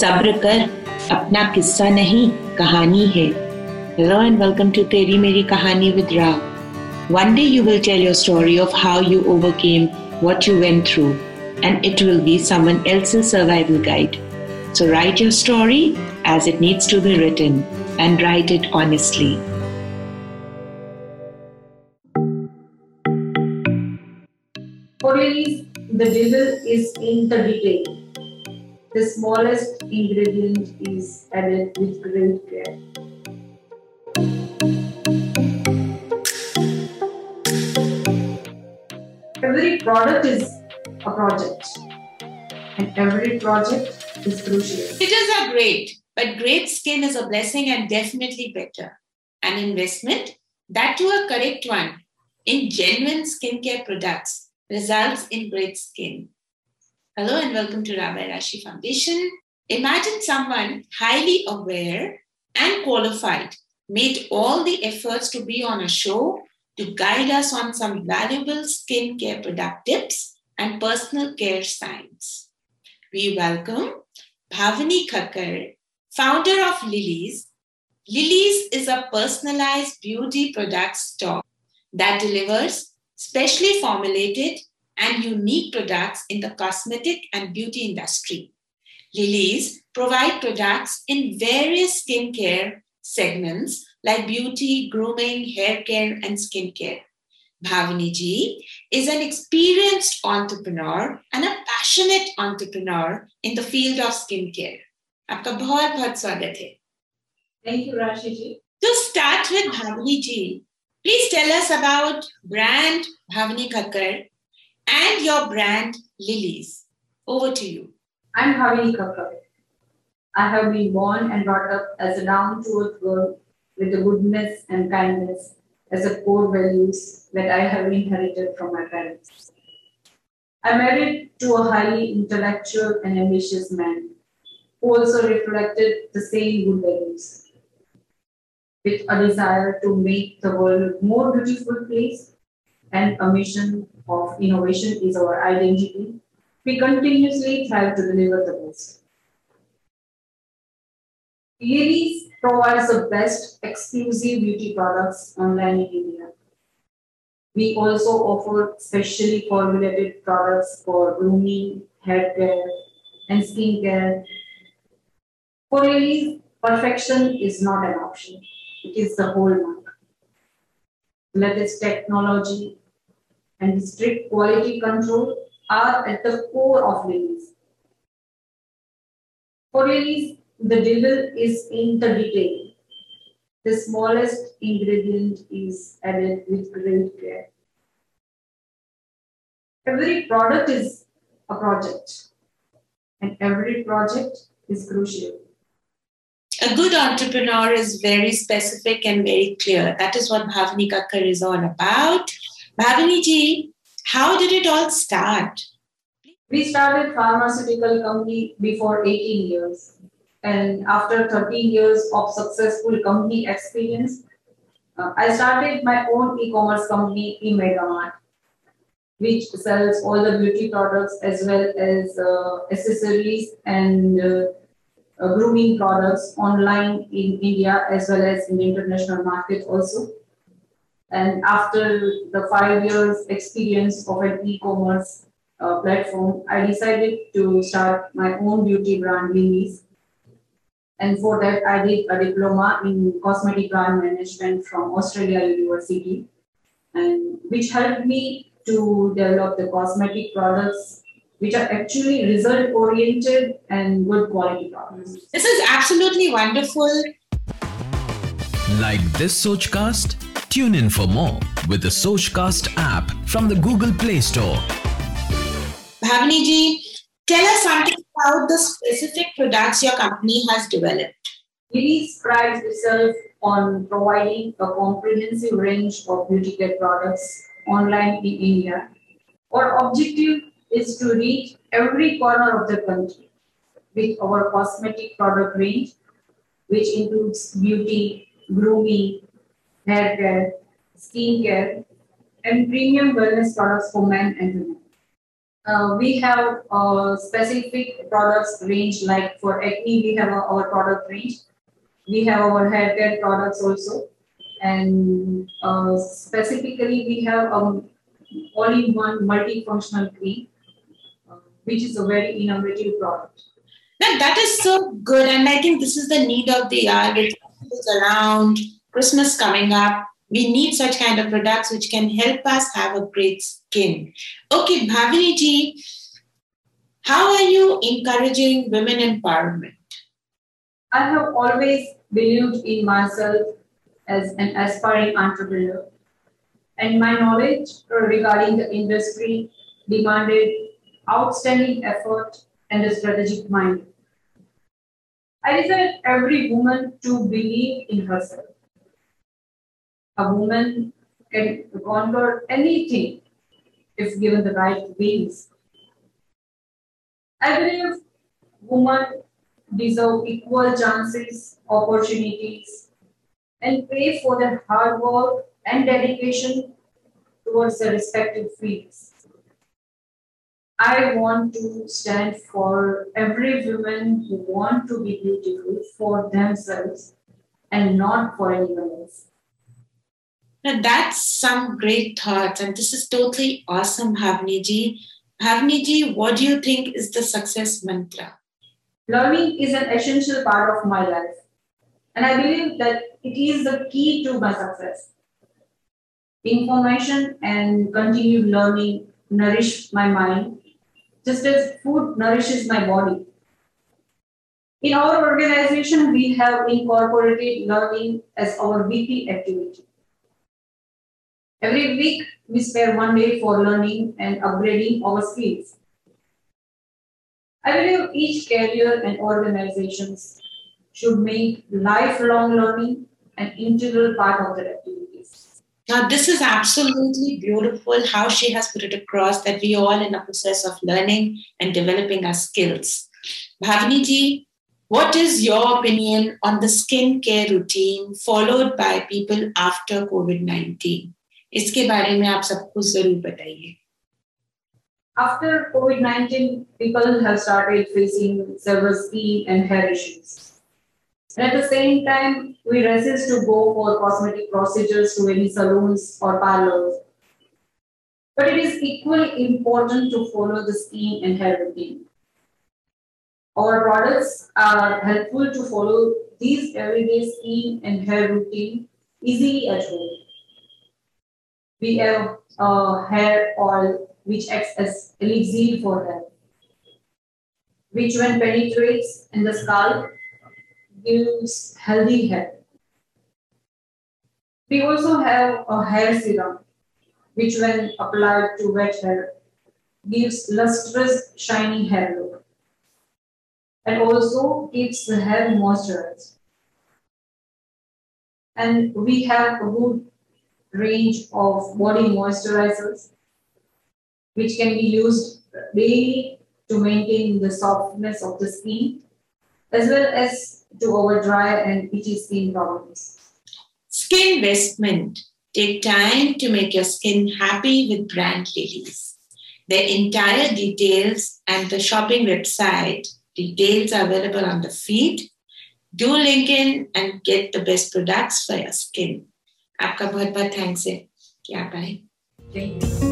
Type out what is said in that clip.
सब्र कर अपना किस्सा नहीं कहानी है and welcome to Teri Meri Kahani with Ra. One day you will tell your story of how you overcame what you went through, and it will be someone else's survival guide. So write your story as it needs to be written and write it honestly. For ladies, the devil is in the detail. The smallest ingredient is added with great care. Every product is a project, and every project is crucial. Filters are great, but great skin is a blessing and definitely better. An investment, that to a correct one, in genuine skincare products results in great skin. Hello and welcome to Rabbi Rashi Foundation. Imagine someone highly aware and qualified made all the efforts to be on a show to guide us on some valuable skincare product tips and personal care science. We welcome Bhavini Khakhkhar, founder of Lelys. Lelys is a personalized beauty product store that delivers specially formulated and unique products in the cosmetic and beauty industry. Lelys provide products in various skincare segments like beauty, grooming, hair care, and skincare. Bhavini ji is an experienced entrepreneur and a passionate entrepreneur in the field of skincare. आपका बहुत बहुत स्वागत है Thank you, Rashi ji. To start with Bhavini ji, please tell us about brand Bhavini Khakhkhar and your brand Lelys. Over to you. I'm Bhavini Khakhkhar. I have been born and brought up as a down to earth girl with the goodness and kindness as a core values that I have inherited from my parents. I married to a highly intellectual and ambitious man who also reflected the same good values. With a desire to make the world a more beautiful place and a mission of innovation is our identity, we continuously try to deliver the best. Lelys provides the best exclusive beauty products online in India. We also offer specially formulated products for grooming, hair care, and skin care. For Lelys, perfection is not an option. It is the whole. hallmark. Latest technology and strict quality control are at the core of Lelys. For Lelys, the devil is in the detail. The smallest ingredient is added with great care. Every product is a project, and every project is crucial. A good entrepreneur is very specific and very clear. That is what Bhavini Khakhkhar is all about. Bhavini ji, how did it all start? We started pharmaceutical company before 18 years. And after 13 years of successful company experience, uh, I started my own e-commerce company, eMegamart, which sells all the beauty products as well as uh, accessories and uh, uh, grooming products online in India as well as in the international market also. And after the five years experience of an e-commerce uh, platform, I decided to start my own beauty brand, Lelys. And for that, I did a diploma in cosmetic brand management from Australia University, and which helped me to develop the cosmetic products which are actually result oriented and good quality products. This is absolutely wonderful. Like this Sochcast? Tune in for more with the Sochcast app from the Google Play Store. Bhavini ji, tell us something about the specific products your company has developed. Lelys prides itself on providing a comprehensive range of beauty care products online in India. Our objective is to reach every corner of the country with our cosmetic product range, which includes beauty, grooming, hair care, skin care, and premium wellness products for men and women. Uh, we have uh, specific products range like for acne we have our product range. We have our hair care products also. And uh, specifically we have um, all-in-one multifunctional cream uh, which is a very innovative product. That, that is so good and i think this is the need of the hour. It's around christmas coming up we need such kind of products which can help us have a great skin. Okay, Bhavini ji, how are you encouraging women empowerment? I have always believed in myself as an aspiring entrepreneur, and my knowledge regarding the industry demanded outstanding effort and a strategic mind. I desire every woman to believe in herself a woman can conquer anything if given the right wings. I believe women deserve equal chances, opportunities, and pay for their hard work and dedication towards their respective fields. I want to stand for every woman who want to be beautiful for themselves and not for anyone else. Now that's some great thoughts, and this is totally awesome, Bhavniji. Bhavniji, what do you think is the success mantra? Learning is an essential part of my life, and I believe that it is the key to my success. Information and continued learning nourish my mind, just as food nourishes my body. In our organization, we have incorporated learning as our weekly activity. Every week, we spare one day for learning and upgrading our skills. I believe each career and organizations should make lifelong learning an integral part of their activities. Now, this is absolutely beautiful how she has put it across that we all in a process of learning and developing our skills. Bhavini ji, what is your opinion on the skincare routine followed by people after COVID 19? इसके बारे में आप सबको जरूर बताइए After COVID-19, people have started facing several skin and hair issues. And at the same time, we resist to go for cosmetic procedures to any salons or parlors. But it is equally important to follow the skin and hair routine. Our products are helpful to follow these everyday skin and hair routine easily at home. We have uh, hair oil which acts as elixir for hair, which when penetrates in the scalp gives healthy hair. We also have a hair serum, which when applied to wet hair gives lustrous, shiny hair look and also keeps the hair moisturized. And we have a good range of body moisturizers, which can be used daily to maintain the softness of the skin, as well as to over dry and itchy skin problems. Skin investment. Take time to make your skin happy with brand Lelys. The entire details and the shopping website details are available on the feed. Do link in and get the best products for your skin. आपका बहुत बहुत thanks है। क्या पाए